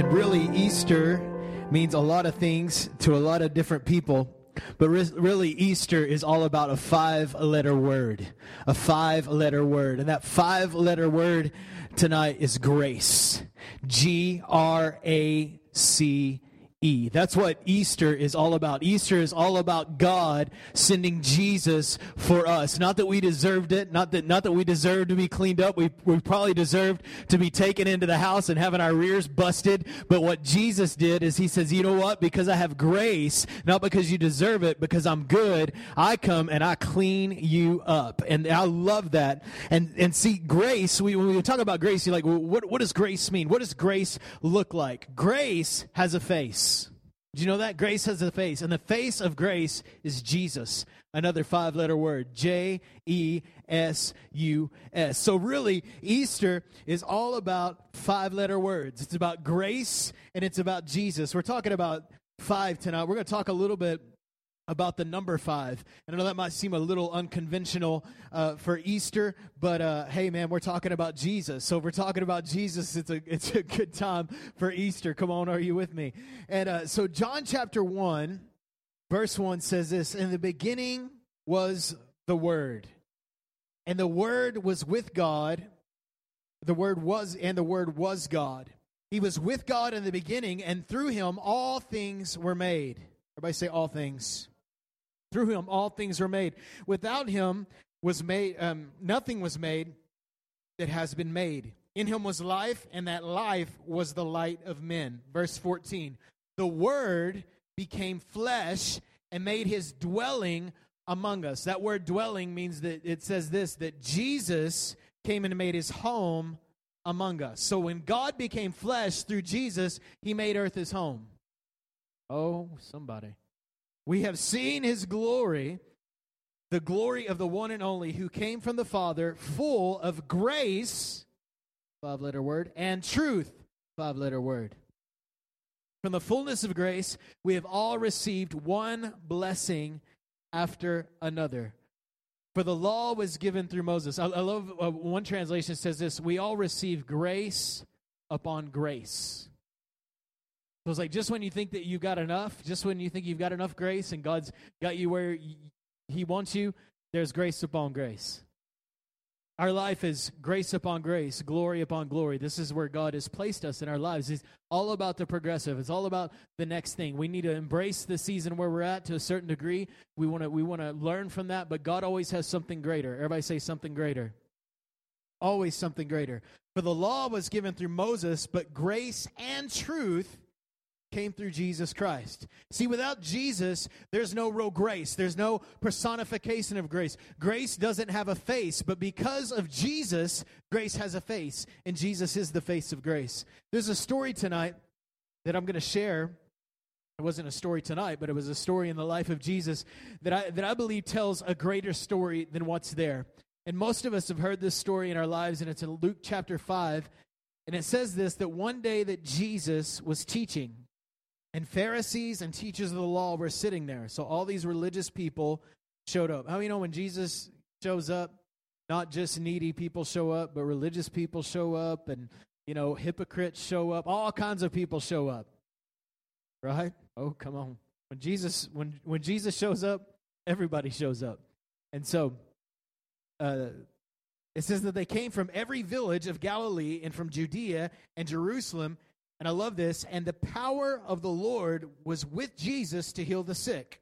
And really, Easter means a lot of things to a lot of different people. But really, Easter is all about a five letter word. A five letter word. And that five letter word tonight is grace. G R A C E. That's what Easter is all about. Easter is all about God sending Jesus for us. Not that we deserved it, not that not that we deserved to be cleaned up. We we probably deserved to be taken into the house and having our rears busted. But what Jesus did is he says, "You know what? Because I have grace, not because you deserve it, because I'm good, I come and I clean you up." And I love that. And and see grace, we when we talk about grace, you're like, well, what what does grace mean? What does grace look like? Grace has a face. Do you know that? Grace has a face, and the face of grace is Jesus. Another five letter word J E S U S. So, really, Easter is all about five letter words. It's about grace and it's about Jesus. We're talking about five tonight. We're going to talk a little bit about the number five. And I know that might seem a little unconventional uh, for Easter, but uh, hey, man, we're talking about Jesus. So if we're talking about Jesus, it's a it's a good time for Easter. Come on, are you with me? And uh, so John chapter one, verse one says this: In the beginning was the Word, and the Word was with God. The Word was, and the Word was God. He was with God in the beginning, and through him all things were made. Everybody say all things. Through him all things were made. Without him was made um, nothing was made that has been made. In him was life, and that life was the light of men. Verse 14. The word became flesh and made his dwelling among us. That word dwelling means that it says this that Jesus came and made his home among us. So when God became flesh through Jesus, he made earth his home. Oh, somebody. We have seen his glory, the glory of the one and only who came from the Father, full of grace, five letter word, and truth, five letter word. From the fullness of grace, we have all received one blessing after another. For the law was given through Moses. I, I love uh, one translation says this we all receive grace upon grace. So it's like just when you think that you've got enough, just when you think you've got enough grace and God's got you where He wants you, there's grace upon grace. Our life is grace upon grace, glory upon glory. This is where God has placed us in our lives. It's all about the progressive. It's all about the next thing. We need to embrace the season where we're at to a certain degree. We want to we want to learn from that, but God always has something greater. Everybody say something greater. Always something greater. For the law was given through Moses, but grace and truth came through Jesus Christ. See, without Jesus, there's no real grace. There's no personification of grace. Grace doesn't have a face, but because of Jesus, grace has a face, and Jesus is the face of grace. There's a story tonight that I'm going to share. It wasn't a story tonight, but it was a story in the life of Jesus that I, that I believe tells a greater story than what's there. And most of us have heard this story in our lives, and it's in Luke chapter 5. And it says this that one day that Jesus was teaching, and Pharisees and teachers of the law were sitting there. So all these religious people showed up. How you know when Jesus shows up, not just needy people show up, but religious people show up and you know, hypocrites show up, all kinds of people show up. Right? Oh, come on. When Jesus when when Jesus shows up, everybody shows up. And so uh it says that they came from every village of Galilee and from Judea and Jerusalem and I love this. And the power of the Lord was with Jesus to heal the sick.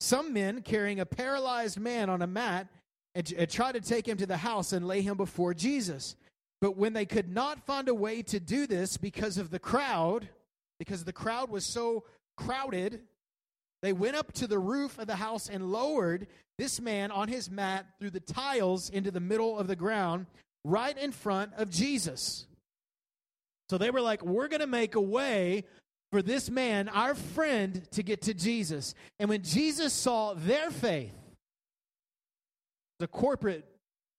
Some men carrying a paralyzed man on a mat and, and tried to take him to the house and lay him before Jesus. But when they could not find a way to do this because of the crowd, because the crowd was so crowded, they went up to the roof of the house and lowered this man on his mat through the tiles into the middle of the ground, right in front of Jesus. So they were like, we're going to make a way for this man, our friend, to get to Jesus. And when Jesus saw their faith, the corporate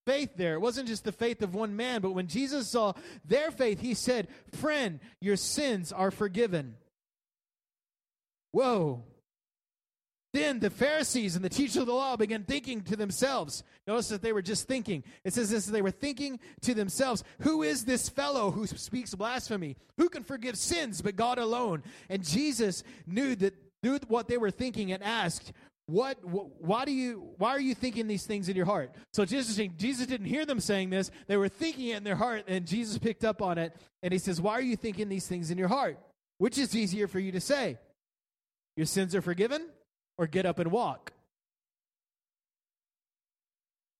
faith there, it wasn't just the faith of one man, but when Jesus saw their faith, he said, Friend, your sins are forgiven. Whoa. Then the Pharisees and the teachers of the law began thinking to themselves. Notice that they were just thinking. It says this they were thinking to themselves, Who is this fellow who speaks blasphemy? Who can forgive sins but God alone? And Jesus knew that knew what they were thinking and asked, what, why do you why are you thinking these things in your heart so it's interesting jesus didn't hear them saying this they were thinking it in their heart and jesus picked up on it and he says why are you thinking these things in your heart which is easier for you to say your sins are forgiven or get up and walk.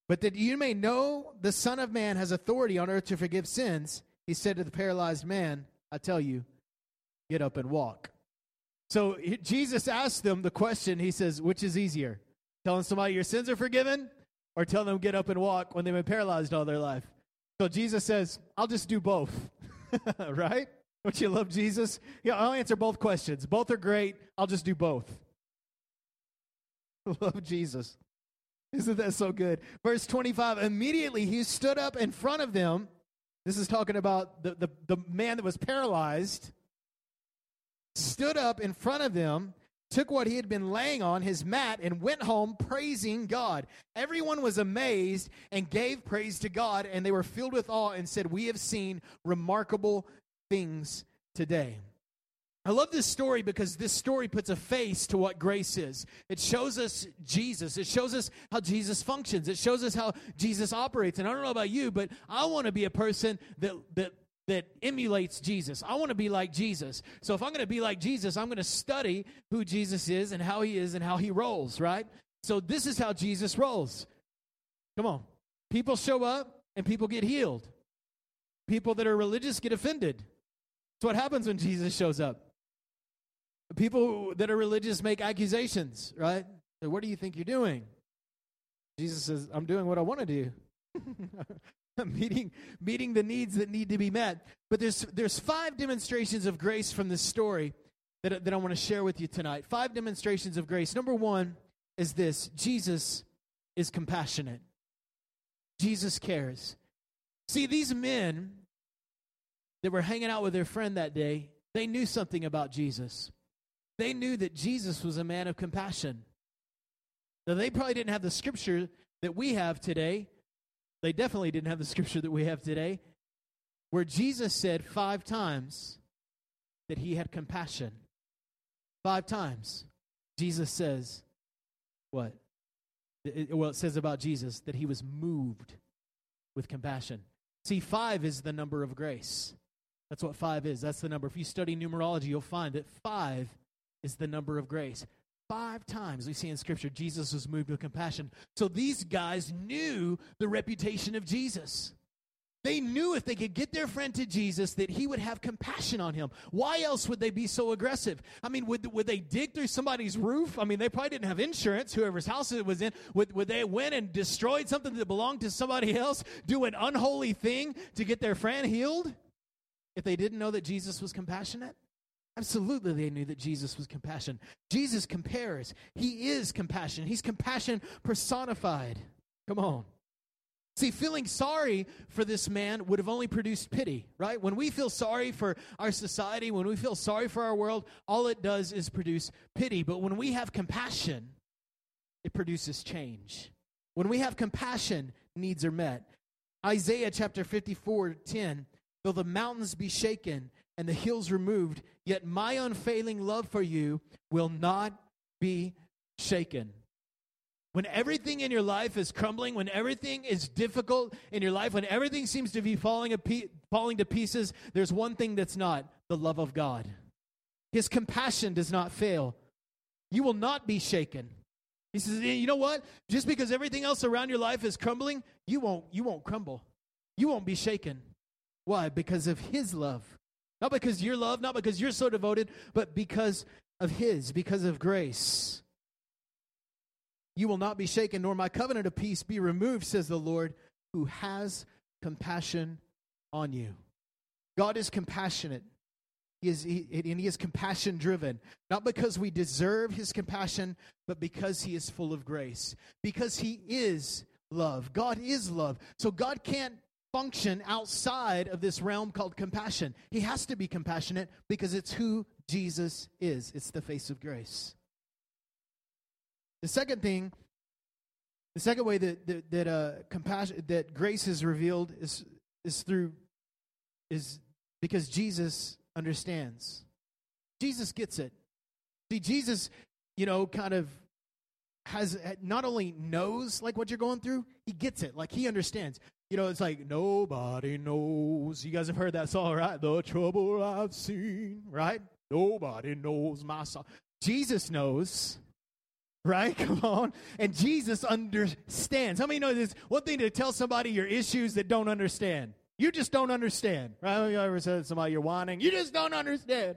But that you may know the Son of Man has authority on earth to forgive sins, he said to the paralyzed man, I tell you, get up and walk. So Jesus asked them the question, he says, which is easier? Telling somebody your sins are forgiven or telling them get up and walk when they've been paralyzed all their life? So Jesus says, I'll just do both. right? Don't you love Jesus? Yeah, I'll answer both questions. Both are great. I'll just do both. Love Jesus. Isn't that so good? Verse 25 Immediately he stood up in front of them. This is talking about the, the, the man that was paralyzed. Stood up in front of them, took what he had been laying on, his mat, and went home praising God. Everyone was amazed and gave praise to God, and they were filled with awe and said, We have seen remarkable things today. I love this story because this story puts a face to what grace is. It shows us Jesus. It shows us how Jesus functions. It shows us how Jesus operates. And I don't know about you, but I want to be a person that that that emulates Jesus. I want to be like Jesus. So if I'm going to be like Jesus, I'm going to study who Jesus is and how he is and how he rolls, right? So this is how Jesus rolls. Come on. People show up and people get healed. People that are religious get offended. That's what happens when Jesus shows up. People that are religious make accusations, right? What do you think you're doing? Jesus says, I'm doing what I want to do. meeting meeting the needs that need to be met. But there's there's five demonstrations of grace from this story that, that I want to share with you tonight. Five demonstrations of grace. Number one is this Jesus is compassionate. Jesus cares. See, these men that were hanging out with their friend that day, they knew something about Jesus. They knew that Jesus was a man of compassion. Now, they probably didn't have the scripture that we have today. They definitely didn't have the scripture that we have today, where Jesus said five times that he had compassion. Five times. Jesus says, what? It, well, it says about Jesus that he was moved with compassion. See, five is the number of grace. That's what five is. That's the number. If you study numerology, you'll find that five is the number of grace. Five times we see in Scripture Jesus was moved with compassion. So these guys knew the reputation of Jesus. They knew if they could get their friend to Jesus that he would have compassion on him. Why else would they be so aggressive? I mean, would, would they dig through somebody's roof? I mean, they probably didn't have insurance, whoever's house it was in. Would, would they went and destroyed something that belonged to somebody else, do an unholy thing to get their friend healed if they didn't know that Jesus was compassionate? Absolutely, they knew that Jesus was compassion. Jesus compares. He is compassion. He's compassion personified. Come on. See, feeling sorry for this man would have only produced pity, right? When we feel sorry for our society, when we feel sorry for our world, all it does is produce pity. But when we have compassion, it produces change. When we have compassion, needs are met. Isaiah chapter 54 10 Though the mountains be shaken and the hills removed, yet my unfailing love for you will not be shaken. When everything in your life is crumbling, when everything is difficult in your life, when everything seems to be falling, falling to pieces, there's one thing that's not the love of God. His compassion does not fail. You will not be shaken. He says, you know what? Just because everything else around your life is crumbling, you won't, you won't crumble. You won't be shaken. Why? Because of his love. Not because you're loved, not because you're so devoted, but because of His, because of grace. You will not be shaken, nor my covenant of peace be removed, says the Lord, who has compassion on you. God is compassionate. He is, he, and he is compassion driven, not because we deserve his compassion, but because he is full of grace. Because he is love. God is love. So God can't function outside of this realm called compassion. He has to be compassionate because it's who Jesus is, it's the face of grace. The second thing, the second way that that, that uh, compassion that grace is revealed is is through is because Jesus understands. Jesus gets it. See, Jesus, you know, kind of has not only knows like what you're going through, he gets it. Like he understands. You know, it's like nobody knows. You guys have heard that song, right? The trouble I've seen, right? Nobody knows my song. Jesus knows, right? Come on. And Jesus understands. How many know this? One thing to tell somebody your issues that don't understand. You just don't understand, right? You ever said somebody you're whining? You just don't understand.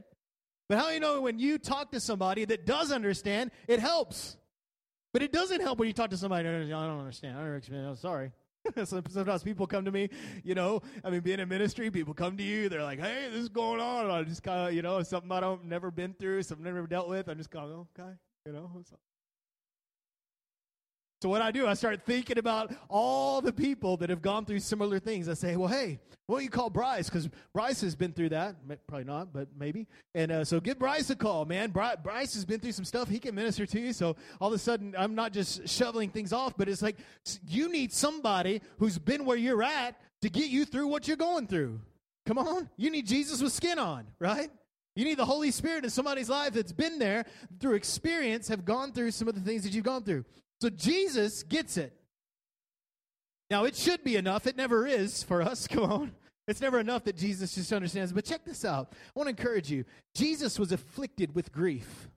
But how you know when you talk to somebody that does understand, it helps? But it doesn't help when you talk to somebody, I don't understand. I don't understand. I'm sorry. Sometimes people come to me, you know, I mean, being in ministry, people come to you, they're like, hey, this is going on. And I just kind of, you know, something I don't, never been through, something I've never dealt with. I'm just kind of, okay, you know, what I do, I start thinking about all the people that have gone through similar things. I say, well, hey, why don't you call Bryce? Because Bryce has been through that. Probably not, but maybe. And uh, so give Bryce a call, man. Bryce has been through some stuff. He can minister to you. So all of a sudden, I'm not just shoveling things off, but it's like you need somebody who's been where you're at to get you through what you're going through. Come on. You need Jesus with skin on, right? You need the Holy Spirit in somebody's life that's been there through experience, have gone through some of the things that you've gone through. So Jesus gets it. Now, it should be enough. It never is for us. Come on. It's never enough that Jesus just understands. But check this out. I want to encourage you. Jesus was afflicted with grief.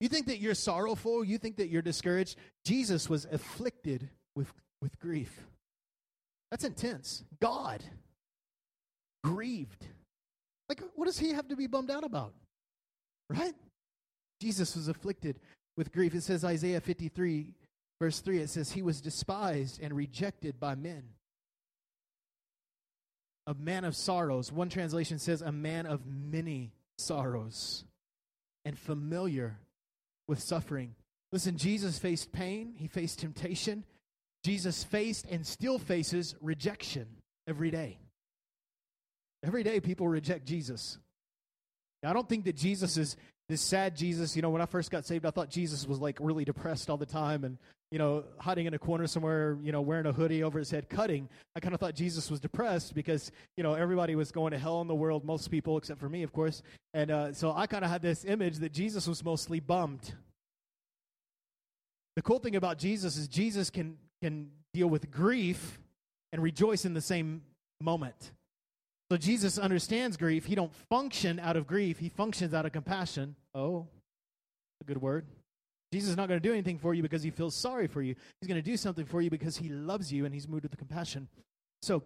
You think that you're sorrowful? You think that you're discouraged? Jesus was afflicted with, with grief. That's intense. God grieved. Like, what does he have to be bummed out about? Right? Jesus was afflicted with grief. It says, Isaiah 53, verse 3, it says, He was despised and rejected by men. A man of sorrows. One translation says, A man of many sorrows and familiar with suffering. Listen, Jesus faced pain, he faced temptation. Jesus faced and still faces rejection every day. Every day, people reject Jesus. I don't think that Jesus is this sad Jesus. You know, when I first got saved, I thought Jesus was like really depressed all the time and, you know, hiding in a corner somewhere, you know, wearing a hoodie over his head, cutting. I kind of thought Jesus was depressed because, you know, everybody was going to hell in the world, most people, except for me, of course. And uh, so I kind of had this image that Jesus was mostly bummed. The cool thing about Jesus is Jesus can, can deal with grief and rejoice in the same moment. So Jesus understands grief. He don't function out of grief. He functions out of compassion. Oh, a good word. Jesus is not going to do anything for you because he feels sorry for you. He's going to do something for you because he loves you and he's moved with compassion. So,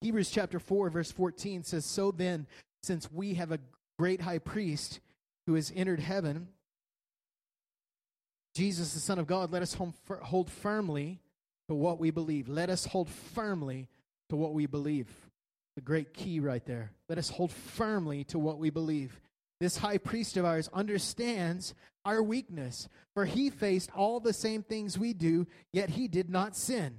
Hebrews chapter 4, verse 14 says, So then, since we have a great high priest who has entered heaven, Jesus, the Son of God, let us hold firmly to what we believe. Let us hold firmly to what we believe. The great key right there. Let us hold firmly to what we believe. This high priest of ours understands our weakness, for he faced all the same things we do, yet he did not sin.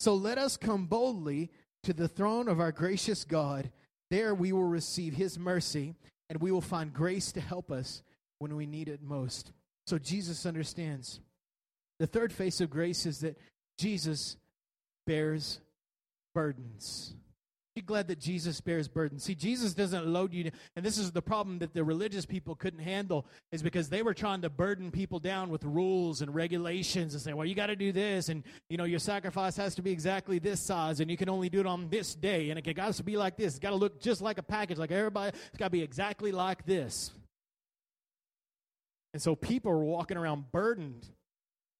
So let us come boldly to the throne of our gracious God. There we will receive his mercy, and we will find grace to help us when we need it most. So Jesus understands. The third face of grace is that Jesus bears burdens. Be glad that Jesus bears burdens. See, Jesus doesn't load you, and this is the problem that the religious people couldn't handle, is because they were trying to burden people down with rules and regulations and say, well, you got to do this, and you know, your sacrifice has to be exactly this size, and you can only do it on this day, and it got to be like this. It's got to look just like a package, like everybody. It's got to be exactly like this. And so people are walking around burdened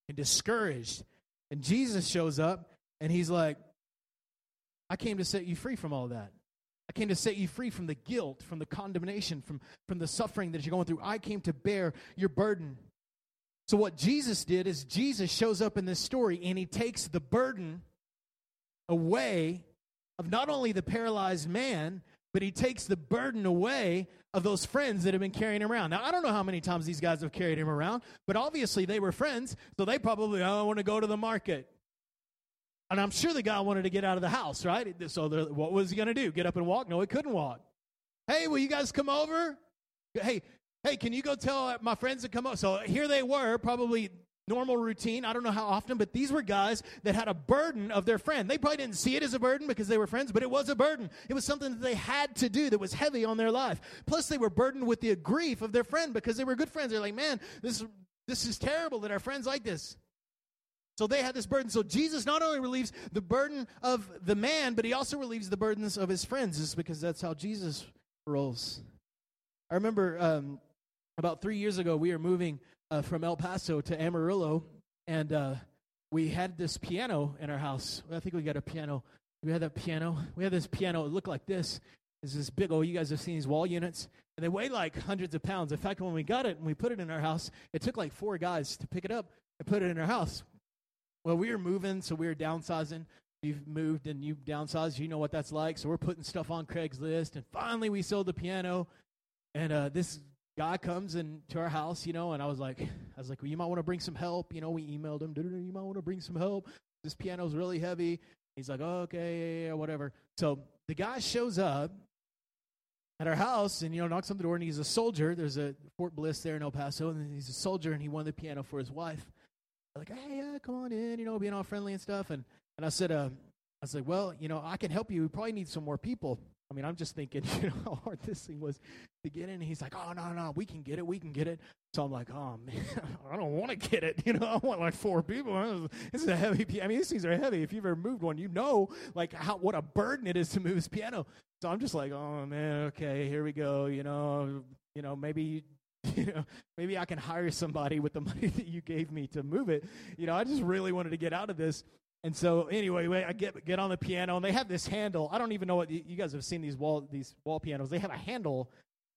and discouraged, and Jesus shows up, and he's like, I came to set you free from all that. I came to set you free from the guilt, from the condemnation, from, from the suffering that you're going through. I came to bear your burden. So, what Jesus did is Jesus shows up in this story and he takes the burden away of not only the paralyzed man, but he takes the burden away of those friends that have been carrying him around. Now, I don't know how many times these guys have carried him around, but obviously they were friends, so they probably, oh, I want to go to the market. And I'm sure the guy wanted to get out of the house, right? So what was he going to do? Get up and walk? No, he couldn't walk. Hey, will you guys come over? Hey, hey, can you go tell uh, my friends to come up? So here they were, probably normal routine. I don't know how often, but these were guys that had a burden of their friend. They probably didn't see it as a burden because they were friends, but it was a burden. It was something that they had to do that was heavy on their life. Plus, they were burdened with the grief of their friend because they were good friends. They're like, man, this, this is terrible that our friends like this. So they had this burden. So Jesus not only relieves the burden of the man, but he also relieves the burdens of his friends, just because that's how Jesus rolls. I remember um, about three years ago, we were moving uh, from El Paso to Amarillo, and uh, we had this piano in our house. I think we got a piano. We had that piano. We had this piano. It looked like this. It's this big old. You guys have seen these wall units, and they weigh like hundreds of pounds. In fact, when we got it and we put it in our house, it took like four guys to pick it up and put it in our house. Well, we were moving, so we were downsizing. You've moved and you downsized. You know what that's like. So we're putting stuff on Craigslist, and finally we sold the piano. And uh, this guy comes into our house, you know, and I was like, I was like, well, you might want to bring some help. You know, we emailed him. You might want to bring some help. This piano's really heavy. He's like, oh, okay, yeah, whatever. So the guy shows up at our house and you know knocks on the door and he's a soldier. There's a Fort Bliss there in El Paso, and he's a soldier and he won the piano for his wife. Like, hey, yeah, come on in, you know, being all friendly and stuff. And and I said, uh, I said, well, you know, I can help you. We probably need some more people. I mean, I'm just thinking, you know, how hard this thing was to get in. And he's like, oh, no, no, we can get it. We can get it. So I'm like, oh, man, I don't want to get it. You know, I want like four people. This is a heavy piano. I mean, these things are heavy. If you've ever moved one, you know, like, how what a burden it is to move this piano. So I'm just like, oh, man, okay, here we go. You know, you know, maybe you know, maybe I can hire somebody with the money that you gave me to move it. You know, I just really wanted to get out of this. And so anyway, I get get on the piano and they have this handle. I don't even know what you guys have seen these wall these wall pianos. They have a handle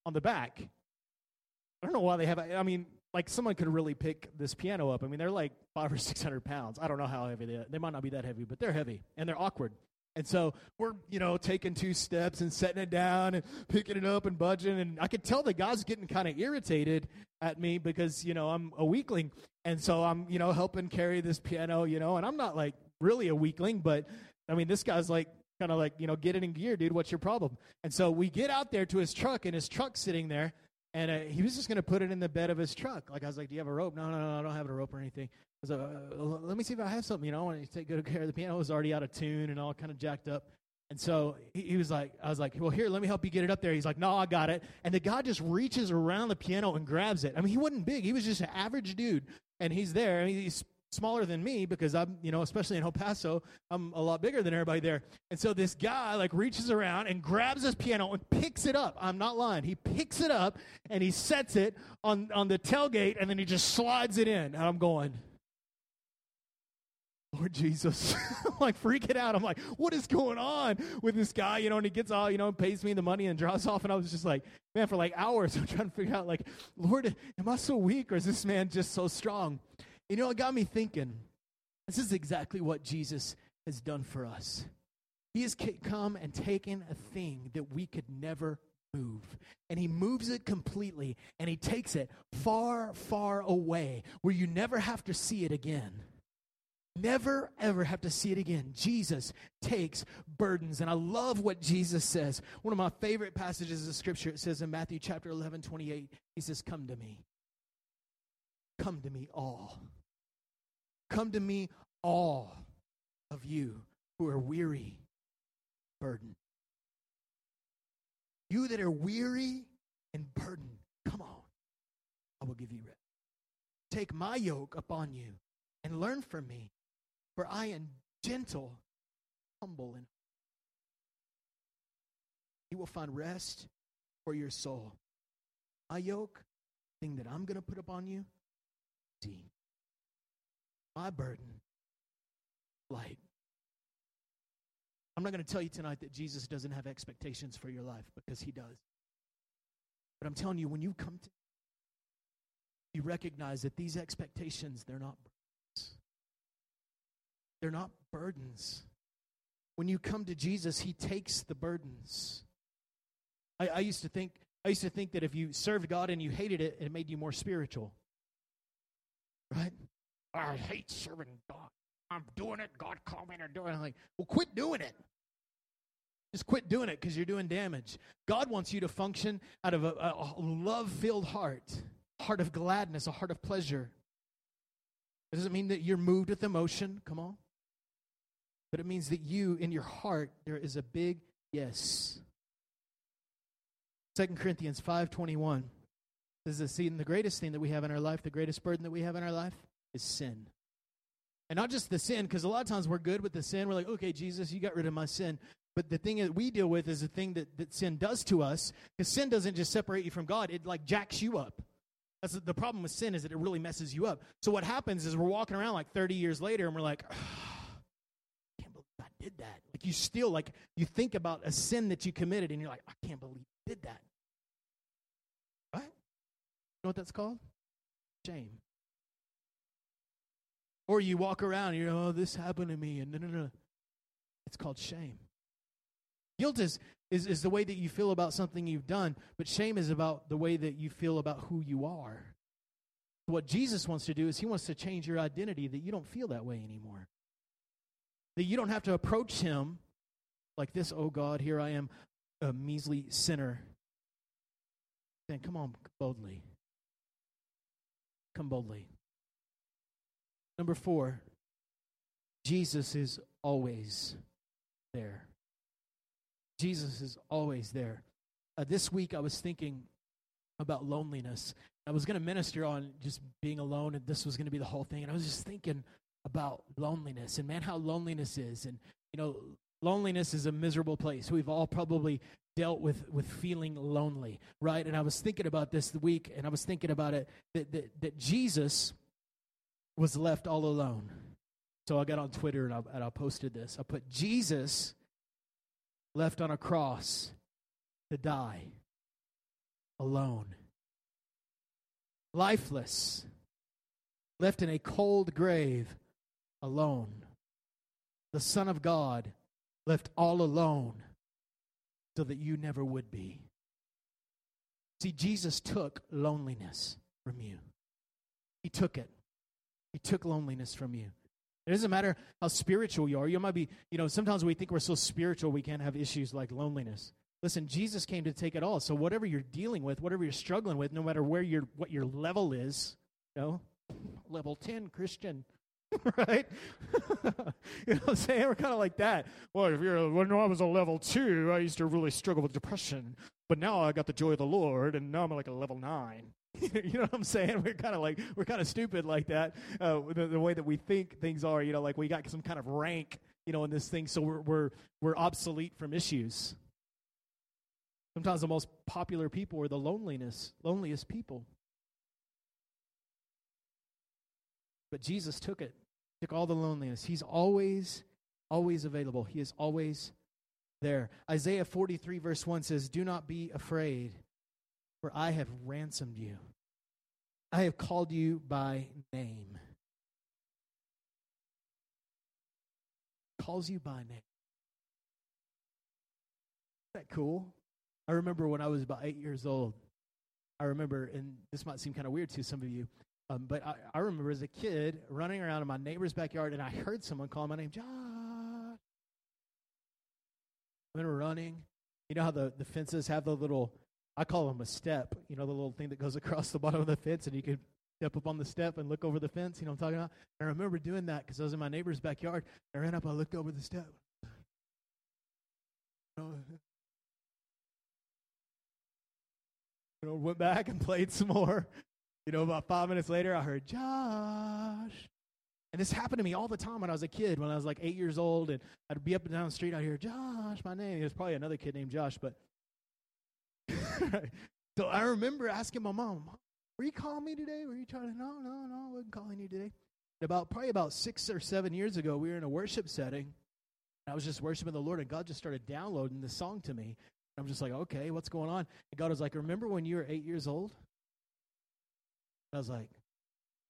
on the back. I don't know why they have. A, I mean, like someone could really pick this piano up. I mean, they're like five or six hundred pounds. I don't know how heavy they. Are. They might not be that heavy, but they're heavy and they're awkward. And so we're, you know, taking two steps and setting it down and picking it up and budging. And I could tell the guy's getting kind of irritated at me because, you know, I'm a weakling. And so I'm, you know, helping carry this piano, you know, and I'm not like really a weakling, but I mean, this guy's like, kind of like, you know, get it in gear, dude. What's your problem? And so we get out there to his truck, and his truck's sitting there, and uh, he was just going to put it in the bed of his truck. Like I was like, "Do you have a rope?" No, no, no, I don't have a rope or anything. Like, uh, "Let me see if I have something." You know, I want to take good care of the piano. It was already out of tune and all kind of jacked up. And so he, he was like, I was like, well, here, let me help you get it up there. He's like, no, I got it. And the guy just reaches around the piano and grabs it. I mean, he wasn't big. He was just an average dude. And he's there. I mean, he's smaller than me because I'm, you know, especially in El Paso, I'm a lot bigger than everybody there. And so this guy like reaches around and grabs his piano and picks it up. I'm not lying. He picks it up and he sets it on, on the tailgate and then he just slides it in. And I'm going, Lord Jesus, I'm like freaking out. I'm like, what is going on with this guy? You know, and he gets all, you know, pays me the money and draws off. And I was just like, man, for like hours, I'm trying to figure out, like, Lord, am I so weak or is this man just so strong? You know, it got me thinking. This is exactly what Jesus has done for us. He has come and taken a thing that we could never move. And he moves it completely and he takes it far, far away where you never have to see it again. Never, ever have to see it again. Jesus takes burdens. And I love what Jesus says. One of my favorite passages of scripture, it says in Matthew chapter 11, 28, he says, Come to me. Come to me all. Come to me all of you who are weary, burdened. You that are weary and burdened, come on. I will give you rest. Take my yoke upon you and learn from me for I am gentle, humble, and you will find rest for your soul. My yoke, thing that I'm going to put upon you, see, my burden, light. I'm not going to tell you tonight that Jesus doesn't have expectations for your life because he does. But I'm telling you, when you come to you recognize that these expectations, they're not they're not burdens. When you come to Jesus, He takes the burdens. I, I used to think I used to think that if you served God and you hated it, it made you more spiritual. Right? I hate serving God. I'm doing it. God called me to do it. I'm like, well, quit doing it. Just quit doing it because you're doing damage. God wants you to function out of a, a love filled heart, heart of gladness, a heart of pleasure. It doesn't mean that you're moved with emotion. Come on. But it means that you, in your heart, there is a big yes. 2 Corinthians 5.21 says this, see, the greatest thing that we have in our life, the greatest burden that we have in our life is sin. And not just the sin, because a lot of times we're good with the sin. We're like, okay, Jesus, you got rid of my sin. But the thing that we deal with is the thing that, that sin does to us, because sin doesn't just separate you from God, it like jacks you up. That's the problem with sin is that it really messes you up. So what happens is we're walking around like 30 years later and we're like, I can't believe I did that. Like you still like you think about a sin that you committed and you're like, I can't believe did that. Right? You know what that's called? Shame. Or you walk around you know, oh, this happened to me, and no, no, no. It's called shame. Guilt is, is, is the way that you feel about something you've done, but shame is about the way that you feel about who you are. What Jesus wants to do is he wants to change your identity that you don't feel that way anymore. That you don't have to approach him like this, oh God, here I am, a measly sinner. Then come on boldly. Come boldly. Number four, Jesus is always there. Jesus is always there. Uh, this week I was thinking about loneliness. I was going to minister on just being alone, and this was going to be the whole thing. And I was just thinking about loneliness and man, how loneliness is. And, you know, loneliness is a miserable place. We've all probably dealt with, with feeling lonely, right? And I was thinking about this the week, and I was thinking about it that, that, that Jesus was left all alone. So I got on Twitter and I, and I posted this. I put Jesus left on a cross to die alone, lifeless, left in a cold grave alone. The Son of God left all alone so that you never would be. See, Jesus took loneliness from you, He took it. He took loneliness from you. It doesn't matter how spiritual you are. You might be, you know, sometimes we think we're so spiritual we can't have issues like loneliness. Listen, Jesus came to take it all. So whatever you're dealing with, whatever you're struggling with, no matter where your what your level is, you know, level 10 Christian, right? you know what I'm saying? We're kind of like that. Well, if you're when I was a level two, I used to really struggle with depression, but now I got the joy of the Lord, and now I'm like a level nine. you know what I'm saying? We're kind of like we're kind of stupid like that. Uh, the, the, way that we think things are, you know, like we got some kind of rank, you know, in this thing, so we're we're we're obsolete from issues. Sometimes the most popular people are the loneliness, loneliest people. But Jesus took it, took all the loneliness. He's always, always available. He is always there. Isaiah 43, verse 1 says, Do not be afraid for I have ransomed you. I have called you by name. Calls you by name. Isn't that cool? I remember when I was about eight years old. I remember, and this might seem kind of weird to some of you, um, but I, I, remember as a kid running around in my neighbor's backyard, and I heard someone call my name, Josh. I remember running. You know how the, the fences have the little I call them a step, you know, the little thing that goes across the bottom of the fence and you can step up on the step and look over the fence. You know what I'm talking about? I remember doing that because I was in my neighbor's backyard. I ran up, I looked over the step. You know, went back and played some more. You know, about five minutes later, I heard Josh. And this happened to me all the time when I was a kid, when I was like eight years old, and I'd be up and down the street, I'd hear Josh, my name. There's probably another kid named Josh, but so I remember asking my mom, were you calling me today? Were you trying to, no, no, no, I wasn't calling you today. About probably about six or seven years ago, we were in a worship setting. And I was just worshiping the Lord, and God just started downloading this song to me. I'm just like, okay, what's going on? And God was like, remember when you were eight years old? I was like,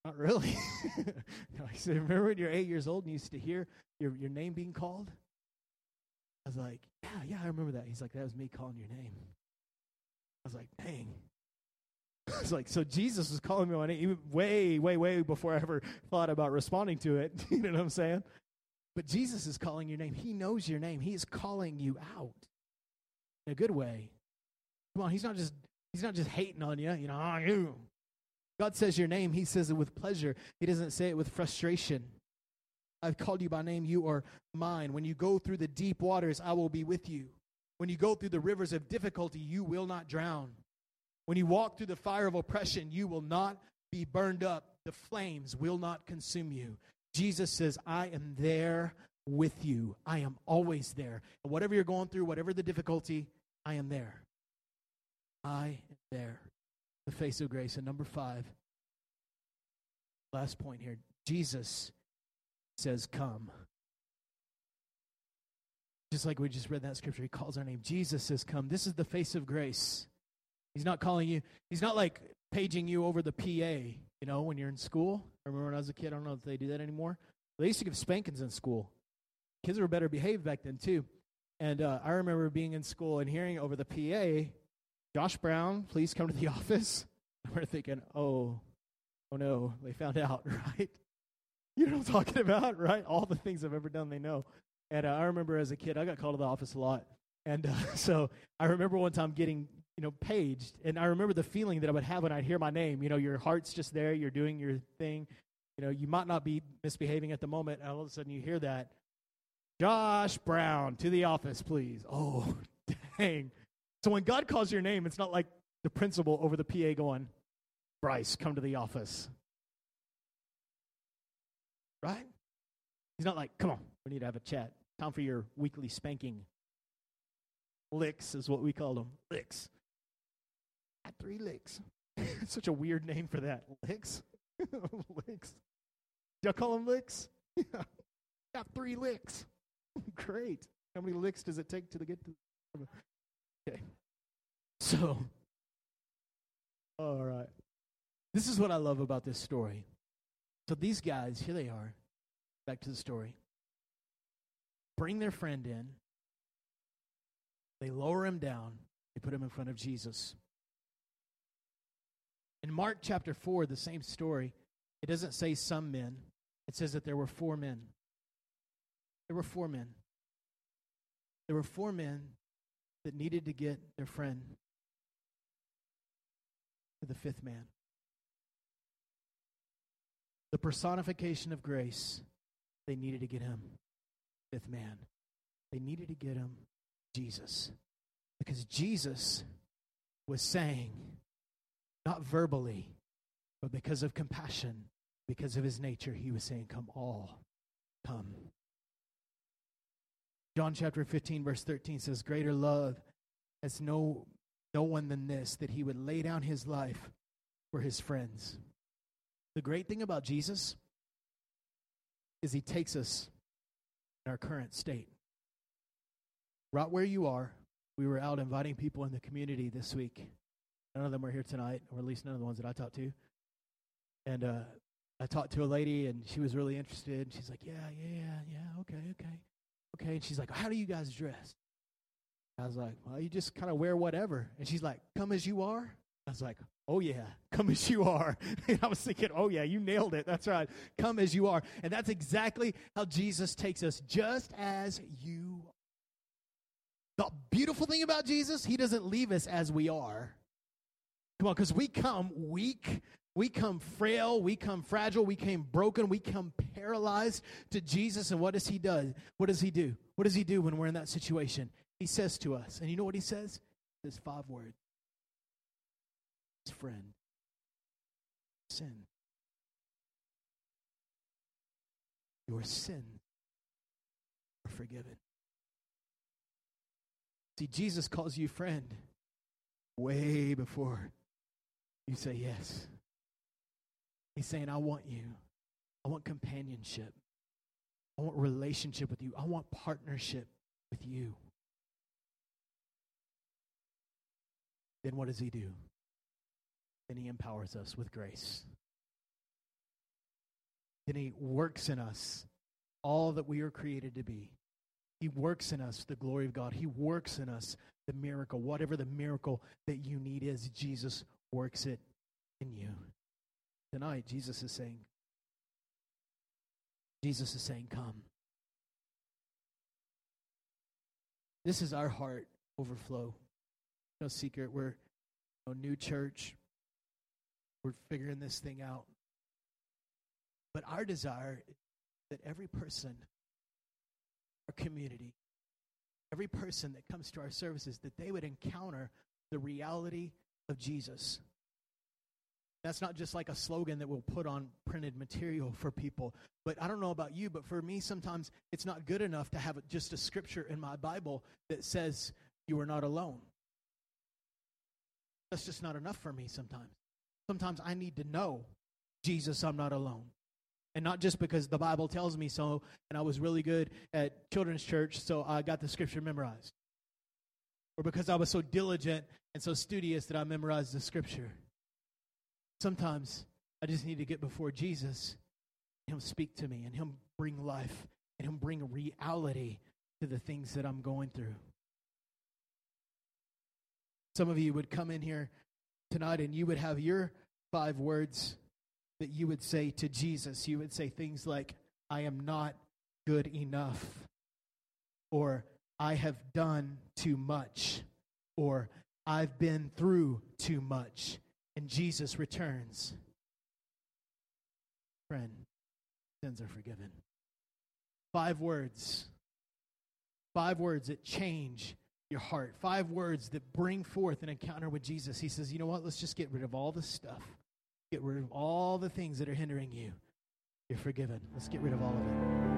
not really. I said, remember when you're eight years old and you used to hear your, your name being called? I was like, yeah, yeah, I remember that. He's like, that was me calling your name. I was like, dang. I was like, so Jesus was calling me on it way, way, way before I ever thought about responding to it. you know what I'm saying? But Jesus is calling your name. He knows your name. He is calling you out. in a good way. Come on, he's not just he's not just hating on you, you know, oh, you. God says your name, he says it with pleasure. He doesn't say it with frustration. I've called you by name, you are mine. When you go through the deep waters, I will be with you. When you go through the rivers of difficulty, you will not drown. When you walk through the fire of oppression, you will not be burned up. The flames will not consume you. Jesus says, I am there with you. I am always there. And whatever you're going through, whatever the difficulty, I am there. I am there. The face of grace. And number five, last point here Jesus says, Come. Just like we just read that scripture, he calls our name. Jesus says, Come. This is the face of grace. He's not calling you, he's not like paging you over the PA, you know, when you're in school. I remember when I was a kid, I don't know if they do that anymore. They used to give spankings in school. Kids were better behaved back then, too. And uh, I remember being in school and hearing over the PA, Josh Brown, please come to the office. And we're thinking, oh, oh no, they found out, right? You know what I'm talking about, right? All the things I've ever done, they know. And uh, I remember as a kid, I got called to the office a lot. And uh, so I remember one time getting, you know, paged. And I remember the feeling that I would have when I'd hear my name. You know, your heart's just there, you're doing your thing. You know, you might not be misbehaving at the moment. And all of a sudden you hear that. Josh Brown, to the office, please. Oh, dang. So when God calls your name, it's not like the principal over the PA going, Bryce, come to the office. Right? He's not like, come on, we need to have a chat. Time for your weekly spanking. Licks is what we call them. Licks. At three licks. Such a weird name for that. Licks? licks. Y'all call them licks? Yeah. Got three licks. Great. How many licks does it take to get to? Okay. So, all right. This is what I love about this story. So these guys, here they are. Back to the story. Bring their friend in. They lower him down. They put him in front of Jesus. In Mark chapter 4, the same story, it doesn't say some men. It says that there were four men. There were four men. There were four men that needed to get their friend to the fifth man. The personification of grace, they needed to get him, fifth man. They needed to get him Jesus. Because Jesus was saying, not verbally, but because of compassion, because of his nature, he was saying, Come all, come. John chapter 15, verse 13 says, Greater love has no, no one than this, that he would lay down his life for his friends. The great thing about Jesus is he takes us in our current state. Right where you are, we were out inviting people in the community this week. None of them were here tonight, or at least none of the ones that I talked to. And uh, I talked to a lady, and she was really interested. She's like, "Yeah, yeah, yeah, okay, okay." Okay. And she's like, how do you guys dress? I was like, well, you just kind of wear whatever. And she's like, come as you are. I was like, oh yeah, come as you are. And I was thinking, oh yeah, you nailed it. That's right. Come as you are. And that's exactly how Jesus takes us, just as you are. The beautiful thing about Jesus, he doesn't leave us as we are. Come on, because we come weak, we come frail, we come fragile, we came broken, we come paralyzed to Jesus. And what does he do? What does he do? What does he do when we're in that situation? He says to us, and you know what he says? Says five words. His friend. Sin. Your sin are forgiven. See, Jesus calls you friend way before you say yes. He's saying, I want you. I want companionship. I want relationship with you. I want partnership with you. Then what does he do? Then he empowers us with grace. Then he works in us all that we are created to be. He works in us the glory of God. He works in us the miracle. Whatever the miracle that you need is, Jesus works it in you. Tonight, Jesus is saying, Jesus is saying, Come. This is our heart overflow. No secret, we're a new church. We're figuring this thing out. But our desire is that every person, our community, every person that comes to our services, that they would encounter the reality of Jesus. That's not just like a slogan that we'll put on printed material for people. But I don't know about you, but for me, sometimes it's not good enough to have just a scripture in my Bible that says, You are not alone. That's just not enough for me sometimes. Sometimes I need to know, Jesus, I'm not alone. And not just because the Bible tells me so, and I was really good at children's church, so I got the scripture memorized. Or because I was so diligent and so studious that I memorized the scripture. Sometimes I just need to get before Jesus, Him speak to me, and Him bring life, and Him bring reality to the things that I'm going through. Some of you would come in here tonight and you would have your five words that you would say to Jesus. You would say things like, I am not good enough, or I have done too much, or I've been through too much and Jesus returns, friend, sins are forgiven. Five words. Five words that change your heart. Five words that bring forth an encounter with Jesus. He says, you know what? Let's just get rid of all the stuff. Get rid of all the things that are hindering you. You're forgiven. Let's get rid of all of it.